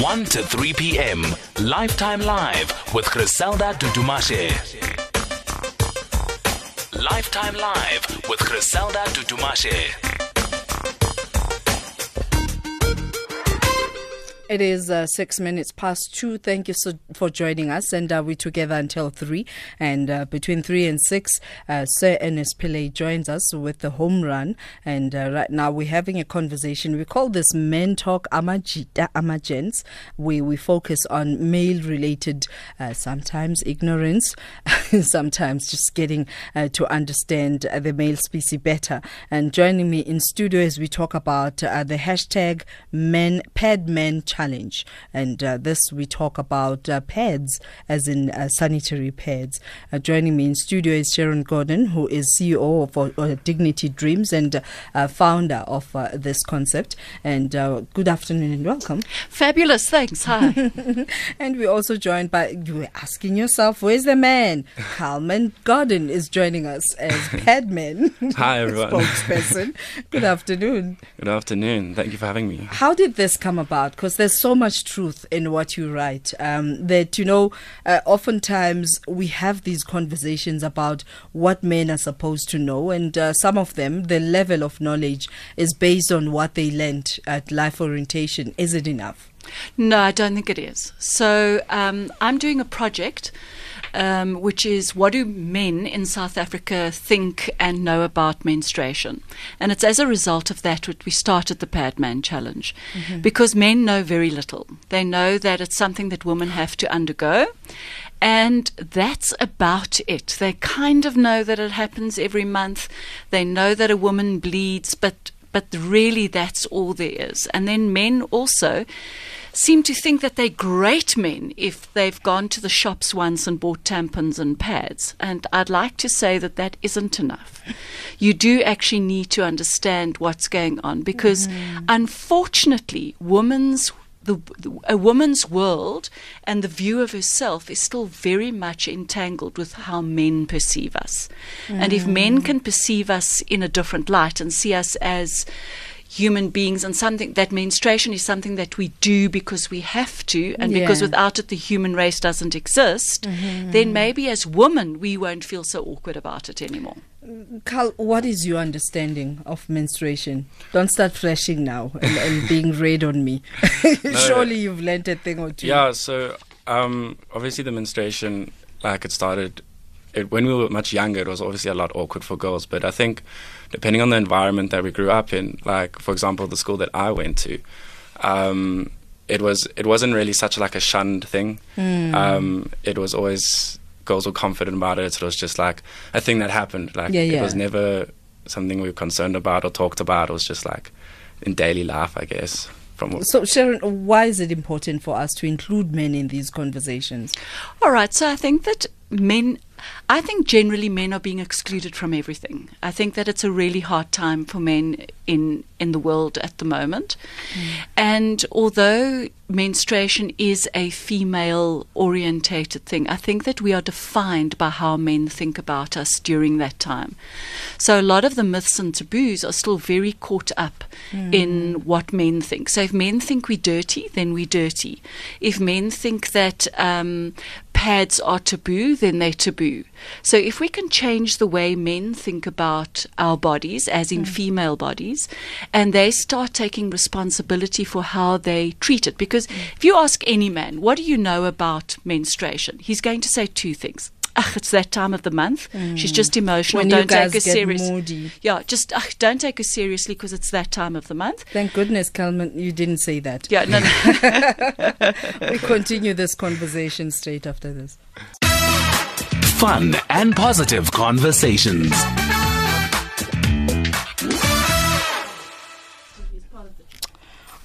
1 to 3 p.m. Lifetime Live with Griselda Dudumashe. Lifetime Live with Griselda Dudumashe. It is uh, six minutes past two. Thank you so, for joining us. And uh, we're together until three. And uh, between three and six, uh, Sir Ernest Pillay joins us with the home run. And uh, right now we're having a conversation. We call this Men Talk Amajita Amagents. We, we focus on male related, uh, sometimes ignorance, sometimes just getting to understand the male species better. And joining me in studio as we talk about the hashtag Men, Pad Men challenge. And uh, this we talk about uh, pads, as in uh, sanitary pads. Uh, joining me in studio is Sharon Gordon, who is CEO of uh, Dignity Dreams and uh, founder of this concept. And good afternoon and welcome. Fabulous, thanks. Hi. and we're also joined by, you were asking yourself, where's the man? Kalman Gordon is joining us as Padman. Hi, everyone. spokesperson. Good afternoon. Good afternoon. Thank you for having me. How did this come about? Because there's so much truth in what you write um, that you know uh, oftentimes we have these conversations about what men are supposed to know and uh, some of them the level of knowledge is based on what they learned at life orientation. Is it enough? No i don't think it is. So um, i'm doing a project um, which is what do men in South Africa think and know about menstruation? And it's as a result of that that we started the Padman Challenge, mm-hmm. because men know very little. They know that it's something that women have to undergo. And that's about it. They kind of know that it happens every month. They know that a woman bleeds, but but really that's all there is. And then men also seem to think that they're great men if they've gone to the shops once and bought tampons and pads. And I'd like to say that that isn't enough. You do actually need to understand what's going on because, mm-hmm. unfortunately, women's the, a woman's world and the view of herself is still very much entangled with how men perceive us. Mm. And if men mm. can perceive us in a different light and see us as human beings and something that menstruation is something that we do because we have to and yeah. because without it the human race doesn't exist mm-hmm. then maybe as women we won't feel so awkward about it anymore Carl, what is your understanding of menstruation? Don't start flashing now and, and being red on me. no, Surely you've learned a thing or two. Yeah, so um, obviously the menstruation, like it started it, when we were much younger, it was obviously a lot awkward for girls. But I think depending on the environment that we grew up in, like for example, the school that I went to, um, it was it wasn't really such like a shunned thing. Mm. Um, it was always girls were confident about it. It was just like a thing that happened. Like yeah, yeah. it was never something we were concerned about or talked about. It was just like in daily life, I guess. From so, Sharon, why is it important for us to include men in these conversations? All right. So I think that men I think generally men are being excluded from everything. I think that it's a really hard time for men in in the world at the moment. Mm. And although menstruation is a female orientated thing, I think that we are defined by how men think about us during that time. So a lot of the myths and taboos are still very caught up mm. in what men think. So if men think we're dirty, then we're dirty. If men think that um, pads are taboo, then they're taboo. So if we can change the way men think about our bodies, as in mm. female bodies, and they start taking responsibility for how they treat it, because mm. if you ask any man, what do you know about menstruation? He's going to say two things. Ach, it's that time of the month. Mm. She's just emotional. When don't take her seriously. Yeah, just ach, don't take her seriously because it's that time of the month. Thank goodness, Kalman, you didn't say that. Yeah, no, no. we continue this conversation straight after this fun and positive conversations.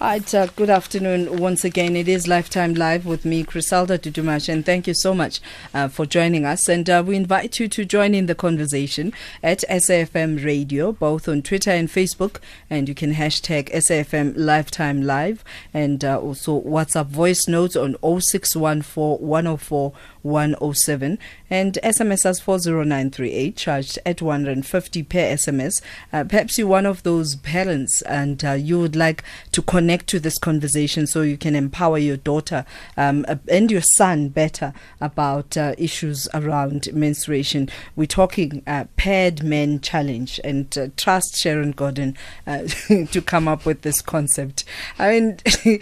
Right, good afternoon once again. It is Lifetime Live with me, Griselda Dudumashe, and thank you so much uh, for joining us. And uh, we invite you to join in the conversation at SAFM Radio, both on Twitter and Facebook. And you can hashtag SAFM Lifetime Live and uh, also WhatsApp voice notes on 0614 104 107 and SMS as 40938 charged at 150 per SMS. Uh, perhaps you're one of those parents and uh, you would like to connect to this conversation so you can empower your daughter um, uh, and your son better about uh, issues around menstruation. We're talking uh, Padman challenge and uh, trust Sharon Gordon to come up with this concept. I mean,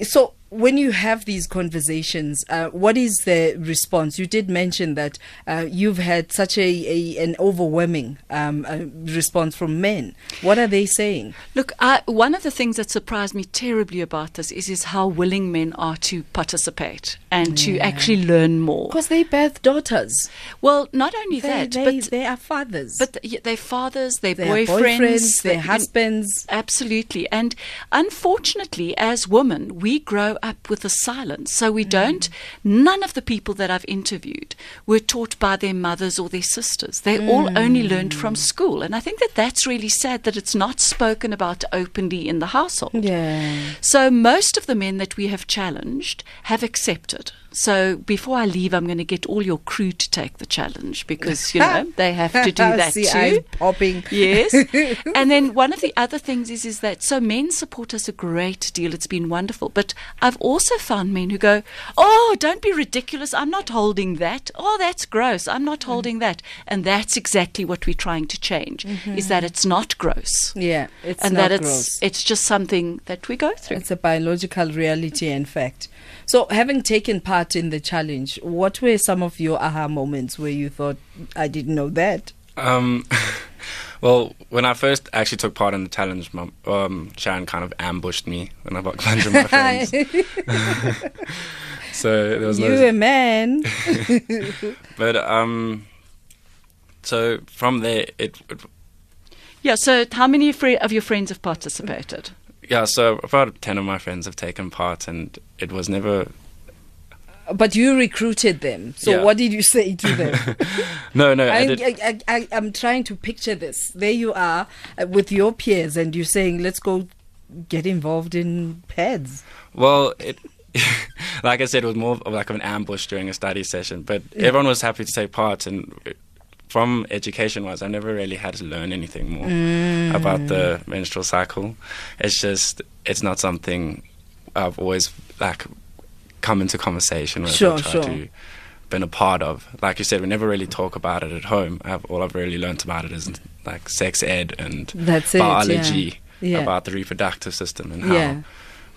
so when you have these conversations, uh, what is the response? You did mention that uh, you've had such a, a an overwhelming um, uh, response from men. What are they saying? Look, I, one of the things that surprised me terribly about this is is how willing men are to participate and to actually learn more. Because they birth daughters. Well, not only They, that, they, but they are fathers. but th- their fathers, their Their boyfriends, boyfriends, their they- husbands. Absolutely. And unfortunately, as women, we grow up with a silence. So we mm. don't, none of the people that I've interviewed were taught by their mothers or their sisters. They all only learned mm. from school. And I think that that's really sad that it's not spoken about openly in the household. yeah. So most of the men that we have challenged have accepted. So before I leave, I'm going to get all your crew to take the challenge because you know they have to do that See, too. popping. Yes. and then one of the other things is is that so men support us a great deal. It's been wonderful. But I've also found men who go, Oh, don't be ridiculous. I'm not holding that. Oh, that's gross. I'm not mm. holding that. And that's exactly what we're trying to change. Mm-hmm. Is that it's not gross. Yeah, it's and not that it's gross. it's just something that we go through. It's a biological reality in fact. So, having taken part in the challenge, what were some of your aha moments where you thought, I didn't know that? Um, well, when I first actually took part in the challenge, my, um, Sharon kind of ambushed me when I got a bunch of my friends. so there was you no, a man. but um, so from there it, it Yeah. So, how many fri- of your friends have participated? yeah. So about ten of my friends have taken part, and it was never but you recruited them. So, Yeah. what did you say to them? no no. I, I, I'm trying to picture this. There you are uh, with your peers, and you're saying, let's go get involved in pads. Well, it, like I said, it was more of like an ambush during a study session, but everyone was happy to take part. And from education wise, I never really had to learn anything more about the menstrual cycle. It's just, it's not something I've always like come into conversation with Sure, sure. to been a part of. Like you said, we never really talk about it at home. I've, all I've really learnt about it is like sex ed and That's it, yeah. biology Yeah. about the reproductive system and how Yeah.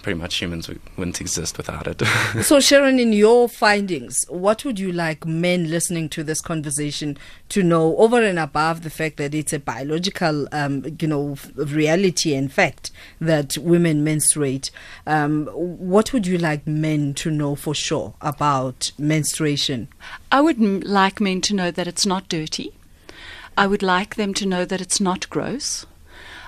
Pretty much humans wouldn't exist without it. So, Sharon, in your findings, what would you like men listening to this conversation to know over and above the fact that it's a biological, um, you know, reality and fact that women menstruate? Um, what would you like men to know for sure about menstruation? I would m- like men to know that it's not dirty. I would like them to know that it's not gross.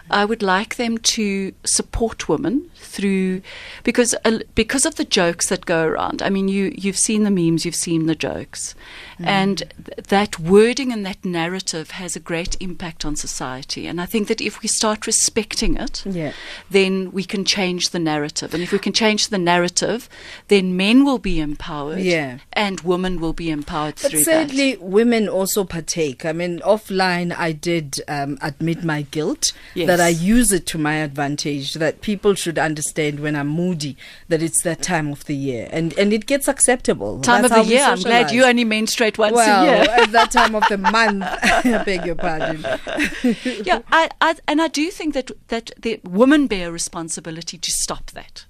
I would like them to support women through because uh, because of the jokes that go around. I mean, you you've seen the memes, you've seen the jokes, and th- that wording and that narrative has a great impact on society. And I think that if we start respecting it, Yeah. then we can change the narrative. And if we can change the narrative, then men will be empowered, Yeah. and women will be empowered But through certainly, women also partake. I mean, offline, I did um, admit my guilt Yes. that I use it to my advantage. That people should understand when I'm moody that it's that time of the year, and and it gets acceptable. time That's of the year. I'm glad you only menstruate once well, a year. at that time of the month. I beg your pardon. yeah, I, I, and I do think that that the women bear responsibility to stop that,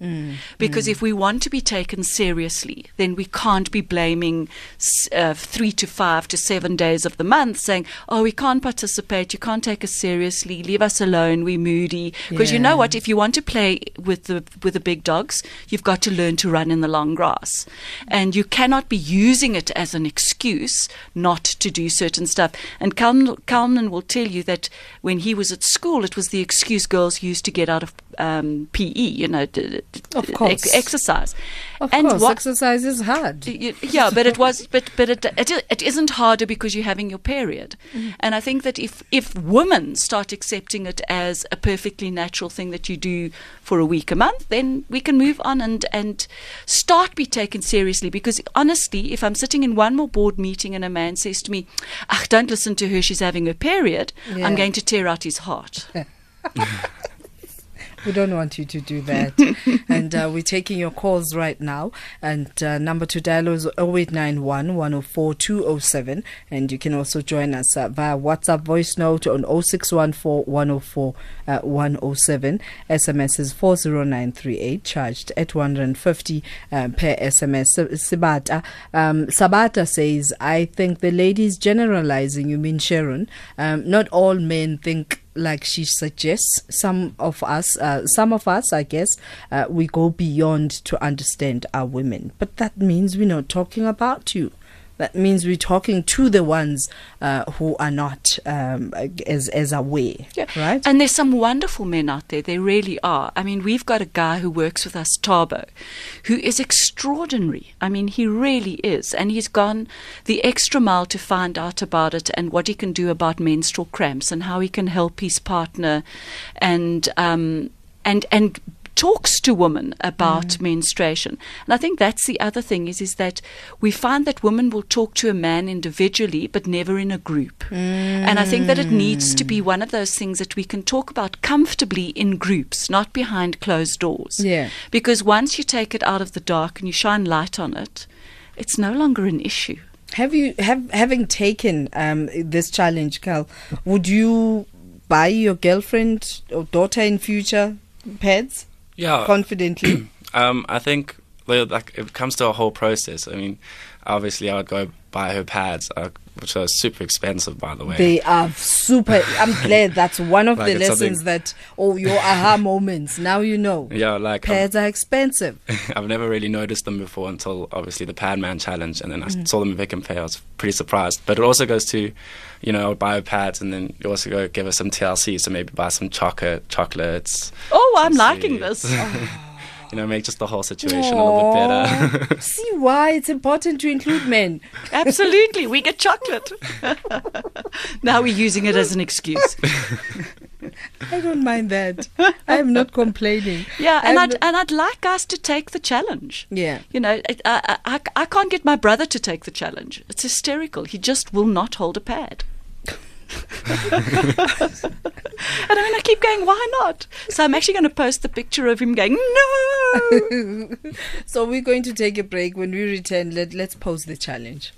because if we want to be taken seriously, then we can't be blaming uh, three to five to seven days of the month, saying, "Oh, we can't participate. You can't take us seriously. Leave us alone. We're moody." Because you know what? If you want to play with the with the big dogs, you've got to learn to run in the long grass, and you cannot be using it as an excuse not to do certain stuff. And Kalman will tell you that when he was at school, it was the excuse girls used to get out of um, PE, you know, Of course. ex- exercise. Of and course, what- exercise is hard. Yeah, but it was, but but it, it it isn't harder because you're having your period, Mm-hmm. and I think that if if women start accepting it as a perfectly natural thing that you do for a week a month, then we can move on and and start be taken seriously. Because honestly, if I'm sitting in one more board meeting and a man says to me, "Ach, don't listen to her, she's having her period," Yeah. I'm going to tear out his heart. We don't want you to do that. and uh, we're taking your calls right now. And uh, number to dial is 0891 104 207. And you can also join us uh, via WhatsApp voice note on 0614 104 uh, 107. SMS is 40938, charged at 150 uh, per SMS. Sabata, um, Sabata says, I think the lady is generalizing. You mean Sharon? Um, not all men think like she suggests some of us uh, some of us i guess uh, we go beyond to understand our women. But that means we're not talking about you that means we're talking to the ones uh, who are not um, as as aware right And there's some wonderful men out there. They really are. I mean, we've got a guy who works with us, Tabo, who is extraordinary. I mean, he really is. And he's gone the extra mile to find out about it and what he can do about menstrual cramps and how he can help his partner and um, and and talks to women about menstruation. And I think that's the other thing is is that we find that women will talk to a man individually but never in a group. And I think that it needs to be one of those things that we can talk about comfortably in groups, not behind closed doors. Yeah. Because once you take it out of the dark and you shine light on it, it's no longer an issue. have you have having taken um, this challenge Cal would you buy your girlfriend or daughter in future pads Yeah. confidently Um, I think like it comes to a whole process. I mean, obviously, I would go buy her pads, uh, which are super expensive, by the way. They are super. I'm glad that's one of Like the it's something- lessons that, oh, your aha moments. Now you know. yeah, like I've, Pads are expensive. I've never really noticed them before until obviously the Padman challenge, and then I Mm. saw them in Pick n Pay. I was pretty surprised. But it also goes to, you know, buy her pads, and then you also go give her some TLC, so maybe buy some chocolate, chocolates. Oh, I'm liking sweets. this. you know, make just the whole situation a little bit better. See why it's important to include men. Absolutely, we get chocolate. now we're using it as an excuse. I don't mind that. I'm not complaining. Yeah, and I'm I'd and I'd like us to take the challenge. Yeah. You know, I, I, I- I can't get my brother to take the challenge. It's hysterical. He just will not hold a pad. and I mean, I keep going, why not? So I'm actually going to post the picture of him going, no. So we're going to take a break. When we return, let, let's pose the challenge.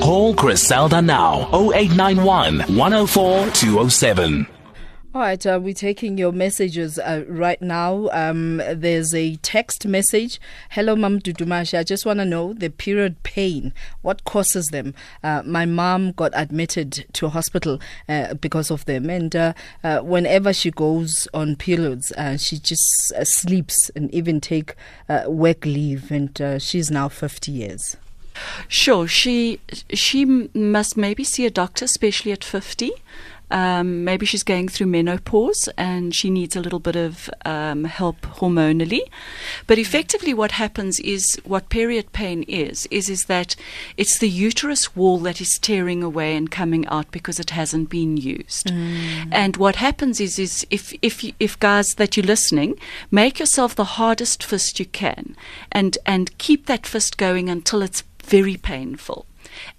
Call Griselda now 0891 104 207. All right, uh, we're taking your messages uh, right now. Um, there's a text message. Hello, Mam Dudumashe. I just want to know the period pain. What causes them? Uh, my mom got admitted to a hospital uh, because of them, and uh, uh, whenever she goes on periods, she just sleeps and even take work leave. And she's now 50 years. Sure, she she must maybe see a doctor, especially at fifty. Um, maybe she's going through menopause and she needs a little bit of um, help hormonally. But effectively, what happens is what period pain is is is that it's the uterus wall that is tearing away and coming out because it hasn't been used. And what happens is is if if if guys that you're listening, make yourself the hardest fist you can, and and keep that fist going until it's very painful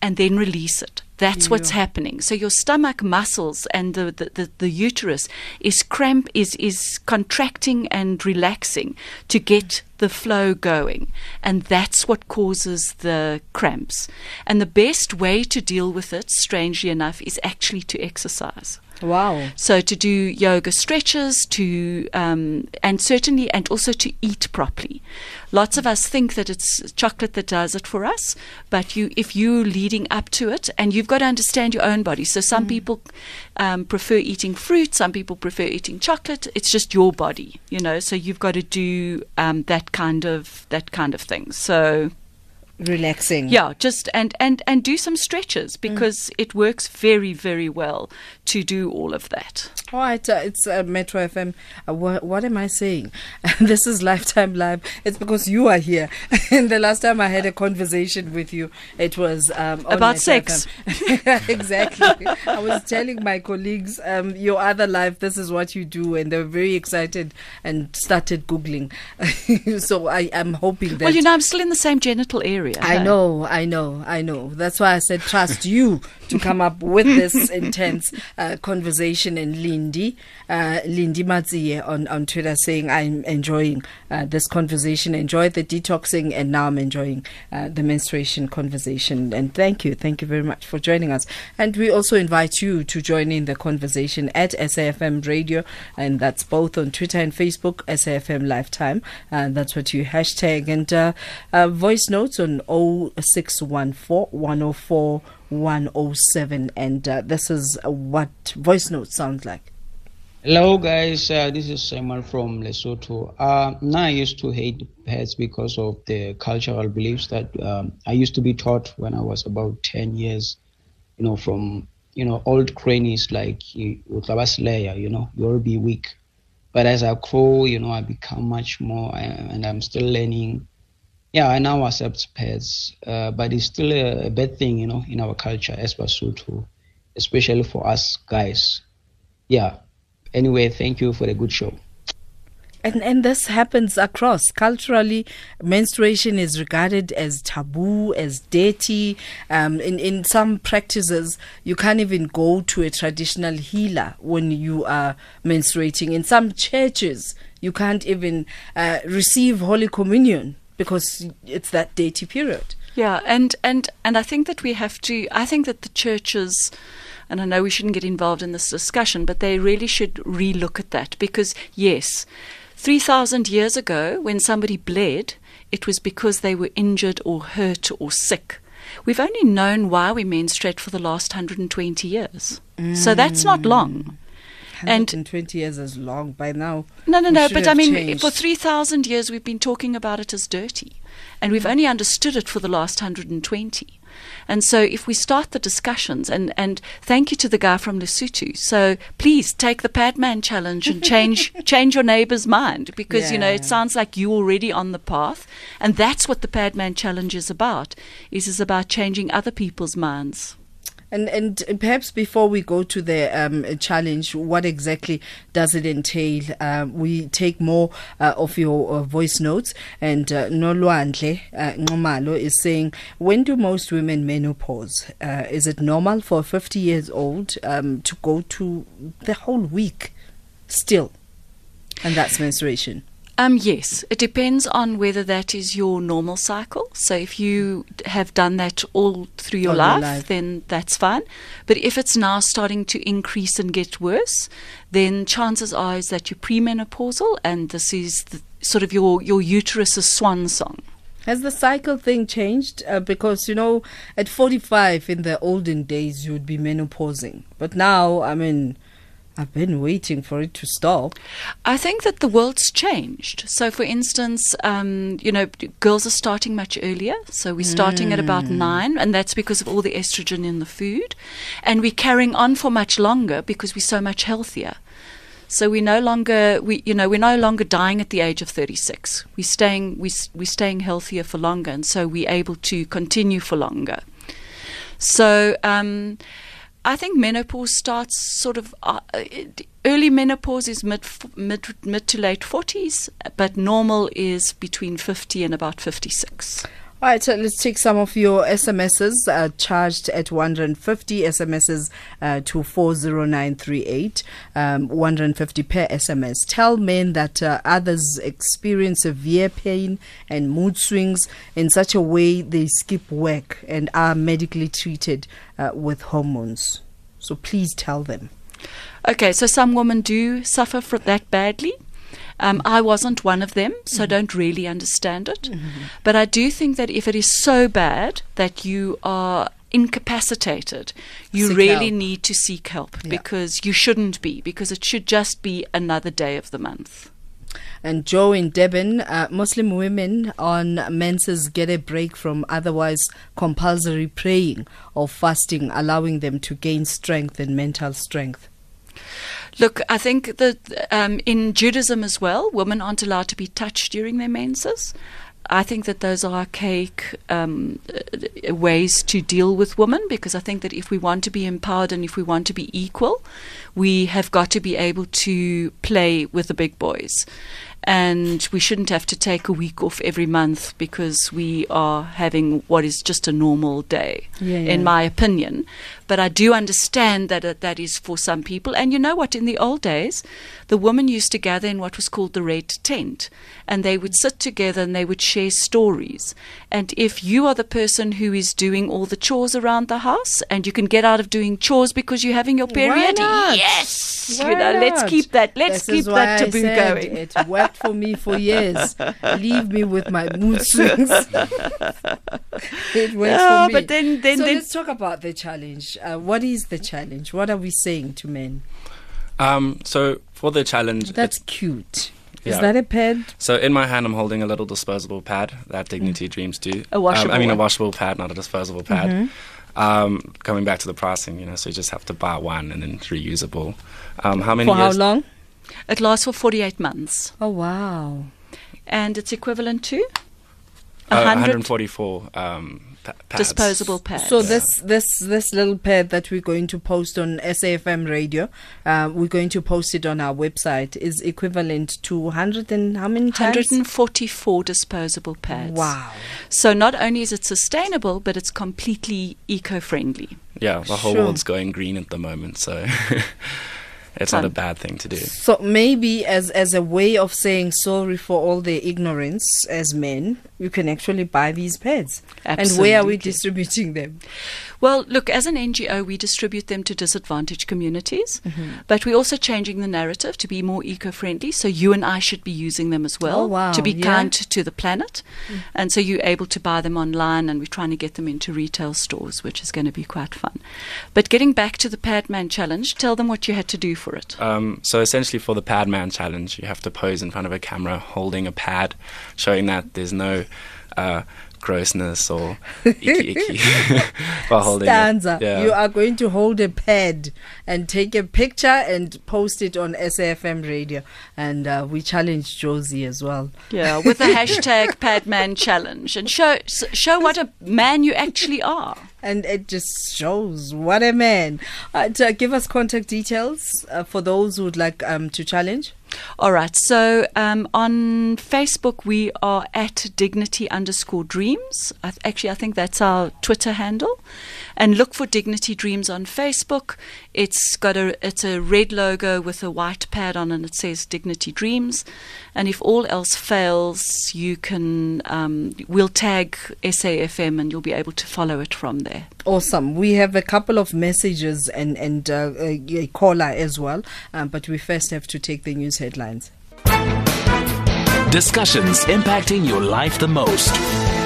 and then release it. That's what's happening. So your stomach muscles and the, the, the, the uterus is cramp is is contracting and relaxing to get the flow going. And that's what causes the cramps. And the best way to deal with it, strangely enough, is actually to exercise. Wow. So to do yoga stretches, to um, and certainly and also to eat properly. Lots of us think that it's chocolate that does it for us, but you if you're leading up to it, and you've got to understand your own body. So some people um, prefer eating fruit, some people prefer eating chocolate. It's just your body, you know. So you've got to do um, that kind of that kind of thing. So Relaxing. yeah, just and and and do some stretches because it works very very well to do all of that. All right, uh, it's uh, Metro FM. Uh, what, what am I saying? this is Lifetime Live. It's because you are here. and the last time I had a conversation with you, it was um, About sex. Exactly. I was telling my colleagues, um, your other life, this is what you do, and they were very excited and started googling. so I am hoping that. Well, you know, I'm still in the same genital area. Area. I know, I know, I know. That's why I said trust you to come up with this intense uh, conversation. And Lindy, uh, Lindy on, on Twitter saying, I'm enjoying uh, this conversation, enjoyed the detoxing, and now I'm enjoying uh, the menstruation conversation. And thank you, thank you very much for joining us. And we also invite you to join in the conversation at SAFM Radio, and that's both on Twitter and Facebook, SAFM Lifetime. And that's what you hashtag. And uh, uh, voice notes on 0614 104 107. And uh, this is what voice notes sound like. Hello, guys. Uh, this is Simon from Lesotho. Uh, now I used to hate pets because of the cultural beliefs that um, I used to be taught when I was about 10 years, you know, from, you know, old crannies like Slayer, you know, you'll be weak. But as I grow, you know, I become much more, and I'm still learning. Yeah, I now accept pets, uh, but it's still a, a bad thing, you know, in our culture as Basotho, especially for us guys. Yeah, anyway, thank you for the good show. And and this happens across culturally. Menstruation is regarded as taboo, as dirty. Um, in in some practices, you can't even go to a traditional healer when you are menstruating. In some churches, you can't even uh, receive Holy Communion because it's that dirty period. Yeah, and, and, and I think that we have to, I think that the churches, and I know we shouldn't get involved in this discussion, but they really should relook at that because, yes, 3,000 years ago, when somebody bled, it was because they were injured or hurt or sick. We've only known why we menstruate for the last 120 years. Mm. So that's not long. 120 years is long by now. No, no, no. But I mean, changed. for 3,000 years, we've been talking about it as dirty. And we've only understood it for the last 120. And so if we start the discussions, and, and thank you to the guy from Lesotho. So please take the Padman challenge and change change your neighbor's mind because yeah. you know it sounds like you're already on the path, and that's what the Padman challenge is about. Is is about changing other people's minds. And and perhaps before we go to the um, challenge, what exactly does it entail? Uh, we take more uh, of your uh, voice notes. And uh, Nolwandle uh, is saying, when do most women menopause? Uh, is it normal for a 50 years old um, to go to the whole week still? And that's menstruation. Um, yes, it depends on whether that is your normal cycle. So if you have done that all through your, life, your life, then that's fine. But if it's now starting to increase and get worse, then chances are is that you're premenopausal, and this is the, sort of your your uterus's swan song. Has the cycle thing changed? Uh, because, you know, at 45 in the olden days, you would be menopausing. But now, I mean, I've been waiting for it to stop. I think that the world's changed. So, for instance, um, you know, girls are starting much earlier. So, we're starting mm. at about hmm. nine, and that's because of all the estrogen in the food. And we're carrying on for much longer because we're so much healthier. So we no longer we you know we're no longer dying at the age of 36. We're staying we we're staying healthier for longer, and so we're able to continue for longer. So. Um, I think menopause starts sort of uh, early menopause is mid, mid mid to late 40s, but normal is between 50 and about 56. All right, so let's take some of your SMSs uh, charged at 150 SMSs uh, to 40938, um, 150 per SMS. Tell men that uh, others experience severe pain and mood swings in such a way they skip work and are medically treated uh, with hormones. So please tell them. Okay, so some women do suffer from that badly. Um, I wasn't one of them, so mm-hmm. don't really understand it. Mm-hmm. But I do think that if it is so bad that you are incapacitated, you seek really help. need to seek help yeah. because you shouldn't be, because it should just be another day of the month. And Joe in Durban, uh, Muslim women on menses get a break from otherwise compulsory praying or fasting, allowing them to gain strength and mental strength. Look, I think that um, in Judaism as well, women aren't allowed to be touched during their menses. I think that those are archaic um, ways to deal with women because I think that if we want to be empowered and if we want to be equal, we have got to be able to play with the big boys. And we shouldn't have to take a week off every month because we are having what is just a normal day, Yeah, yeah. in my opinion. But I do understand that it, that is for some people. And you know what? In the old days, the women used to gather in what was called the red tent, and they would sit together and they would share stories. And if you are the person who is doing all the chores around the house, and you can get out of doing chores because you're having your period, not? yes, Why you know, let's keep that. Let's This keep that taboo going. It worked for me for years. Leave me with my mood swings. it works Yeah, for me. but then- then- so then- let's talk about the challenge. Uh, what is the challenge? What are we saying to men? Um, so for the challenge, That's cute. Is that a pad? So in my hand, I'm holding a little disposable pad that Dignity Dreams do. A washable Um, I mean, a washable pad, not a disposable pad. Um, coming back to the pricing, you know, so you just have to buy one and then it's reusable. Um, how many For how years? long? It lasts for 48 months, Oh wow. and it's equivalent to Uh, 100 144 um, pads. disposable pads. So this this this little pad that we're going to post on SAFM radio, uh, we're going to post it on our website is equivalent to 100 and how many times? 144 disposable pads. Wow. So not only is it sustainable, but it's completely eco-friendly. Yeah, the whole Sure. world's going green at the moment, so it's not a bad thing to do. So maybe as as a way of saying sorry for all the ignorance as men, you can actually buy these pads. And where are we distributing them? Well, look, as an NGO, we distribute them to disadvantaged communities, Mm-hmm. but we're also changing the narrative to be more eco friendly. So you and I should be using them as well Oh, wow, to be yeah. Kind to the planet. And so you're able to buy them online, and we're trying to get them into retail stores, which is going to be quite fun. But getting back to the Padman Challenge, tell them what you had to do for it. Um, so essentially, for the Pad Man challenge, you have to pose in front of a camera holding a pad, showing that there's no uh, grossness or icky icky while holding Stanza. it. Yeah. You are going to hold a pad and take a picture and post it on SAFM radio. And uh, we challenge Josie as well. Yeah, with the hashtag Padman Challenge, and show show what a man you actually are. And it just shows what a man. Uh, to give us contact details uh, for those who would like um, to challenge. All right. So um, on Facebook, we are at dignity underscore dreams. I th- actually, I think that's our Twitter handle. And look for Dignity Dreams on Facebook. It's got a it's a red logo with a white pad on, and it says Dignity Dreams. And if all else fails, you can um, we'll tag SAFM, and you'll be able to follow it from there. Awesome. We have a couple of messages and, and uh, a, a caller as well. Um, but we first have to take the news headlines. Discussions impacting your life the most.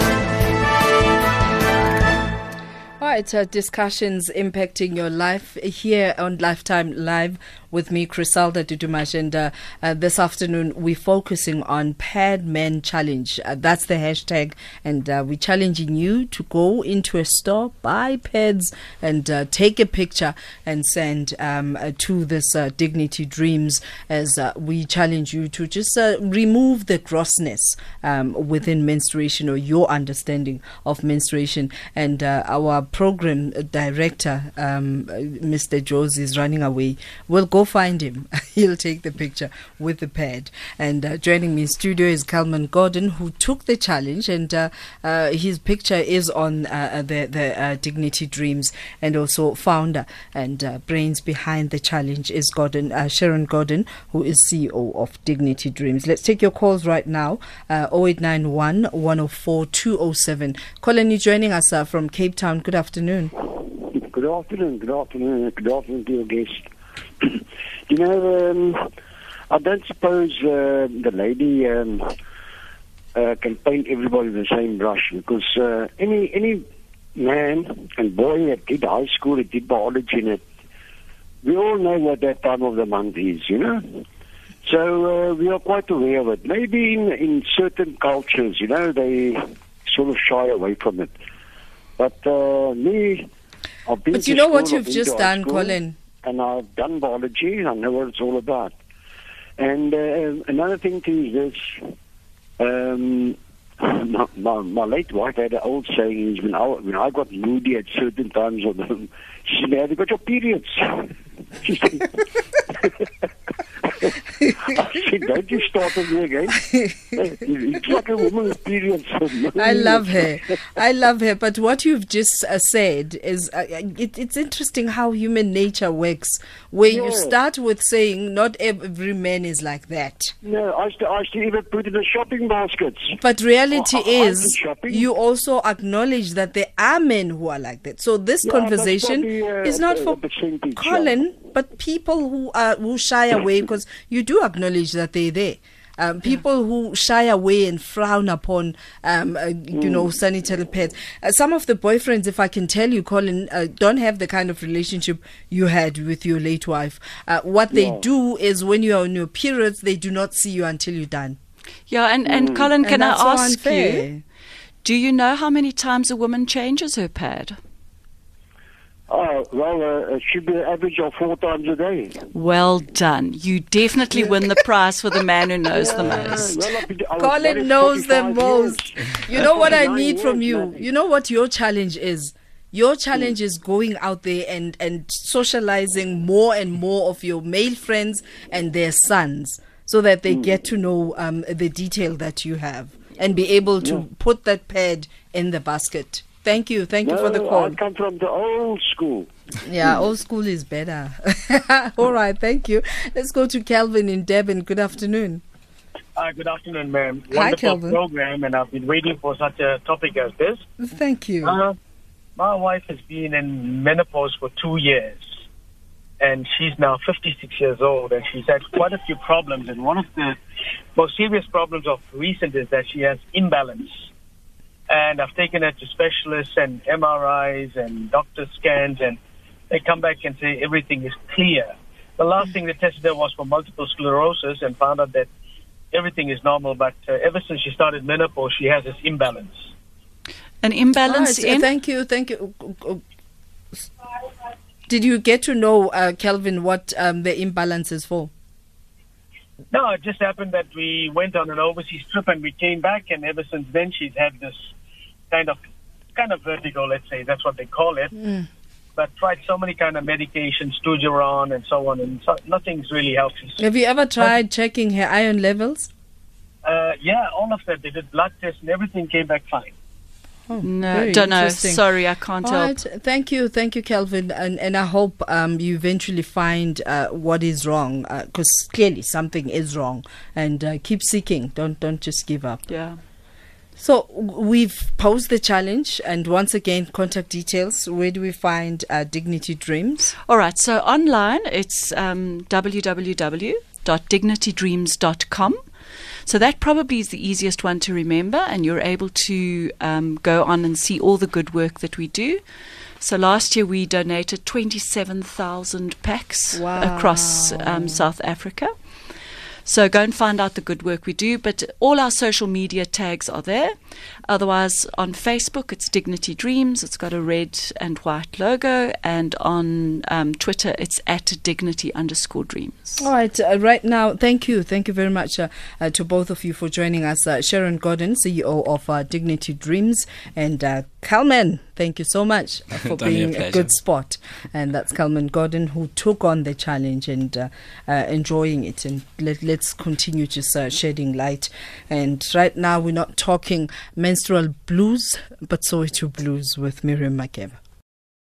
Right, uh, discussions impacting your life here on Lifetime Live with me, Griselda Dudumashe. And uh, uh, this afternoon, we're focusing on Pad Men Challenge. Uh, that's the hashtag. And uh, we're challenging you to go into a store, buy pads, and uh, take a picture and send um, uh, to this Dignity Dreams as we challenge you to just remove the grossness um, within menstruation or your understanding of menstruation. And our program director, um, Mr. Josie, is running away. We'll go find him. He'll take the picture with the pad. And uh, joining me in studio is Kalman Gordon, who took the challenge, and uh, uh, his picture is on uh, the the uh, Dignity Dreams, and also founder and uh, brains behind the challenge is Gordon uh, Sharon Gordon, who is CEO of Dignity Dreams. Let's take your calls right now. Uh, 0891 104 207. Colin, you joining us uh, from Cape Town. Good afternoon. Good afternoon, good afternoon, good afternoon to your guest. you know, um, I don't suppose uh, the lady um, uh, can paint everybody the same brush because uh, any any man and boy that did high school, that did biology in it, we all know what that time of the month is, you know. So uh, we are quite aware of it. Maybe in in certain cultures, you know, they sort of shy away from it. But uh, me, I've been But you know what you've just done, school, Colin? And I've done biology. I know what it's all about. And uh, another thing too is this. Um, my, my, my late wife had an old saying: is when I, when I got moody at certain times of she said, "Have you got your periods?" She said, I said, don't you start on me again. it's like a woman's period. I love her. I love her. But what you've just uh, said is uh, it, it's interesting how human nature works, where you start with saying not every man is like that. No, I used, to, I used to even put in the shopping baskets. But reality Oh, is, you also acknowledge that there are men who are like that. So this Yeah, conversation probably, uh, is not for Colin, but people who are who shy away because you do acknowledge that they're there. Um, people who shy away and frown upon, um, uh, you know, sanitary pads. Uh, some of the boyfriends, if I can tell you, Colin, uh, don't have the kind of relationship you had with your late wife. Uh, what they Yeah. do is when you are on your periods, they do not see you until you're done. Yeah, and, and Colin, And can I that's so ask you, do you know how many times a woman changes her pad? Oh, well, uh, it should be an average of four times a day. Well done. You definitely win the prize for the man who knows the Uh, most. well, been- Colin knows the most. years. You know what I need from you? man. You know what your challenge is? Your challenge is going out there and, and socializing more and more of your male friends and their sons so that they get to know um, the detail that you have and be able to put that pad in the basket. Thank you. Thank you for the No, call. I come from the old school. Yeah, old school is better. All right. Thank you. Let's go to Calvin in Durban. Good afternoon. Hi, good afternoon, ma'am. Hi, Wonderful program, and I've been waiting for such a topic as this. Thank you. Uh, my wife has been in menopause for two years, and she's now 56 years old, and she's had quite a few problems. And one of the most serious problems of recent is that she has imbalance. And I've taken her to specialists and MRIs and doctor scans, and they come back and say everything is clear. The last thing they tested her was for multiple sclerosis and found out that everything is normal, but uh, ever since she started menopause, she has this imbalance. An imbalance Right, uh, in. Thank you, thank you. Did you get to know, uh, Kelvin, what um, the imbalance is for? No, it just happened that we went on an overseas trip and we came back, and ever since then she's had this kind of kind of vertigo. Let's say that's what they call it. But tried so many kind of medications, Stugeron and so on, and so, nothing's really helped. us. Have you ever tried checking her iron levels? Uh, yeah, all of that. They did blood tests and everything came back fine. Oh, No, don't know. Sorry, I can't All help. right. Thank you, thank you, Kelvin, and and I hope um, you eventually find uh, what is wrong because clearly something is wrong, and uh, keep seeking. Don't don't just give up. Yeah. So we've posed the challenge, and once again, contact details. Where do we find uh, Dignity Dreams? All right. So online, it's um, www.dignitydreams.com. So that probably is the easiest one to remember, and you're able to um, go on and see all the good work that we do. So last year we donated 27,000 packs across um, South Africa. So go and find out the good work we do. But all our social media tags are there. Otherwise, on Facebook, it's Dignity Dreams. It's got a red and white logo. And on um, Twitter, it's at Dignity underscore Dreams. All right, uh, right now, thank you. Thank you very much uh, uh, to both of you for joining us. Uh, Sharon Gordon, CEO of uh, Dignity Dreams, and uh, Kalman, thank you so much for only a being a, good sport. And that's Kalman Gordon who took on the challenge and uh, uh, enjoying it. And let, let's continue just uh, shedding light. And right now, we're not talking menstrual blues, but Soweto blues with Miriam Makeba.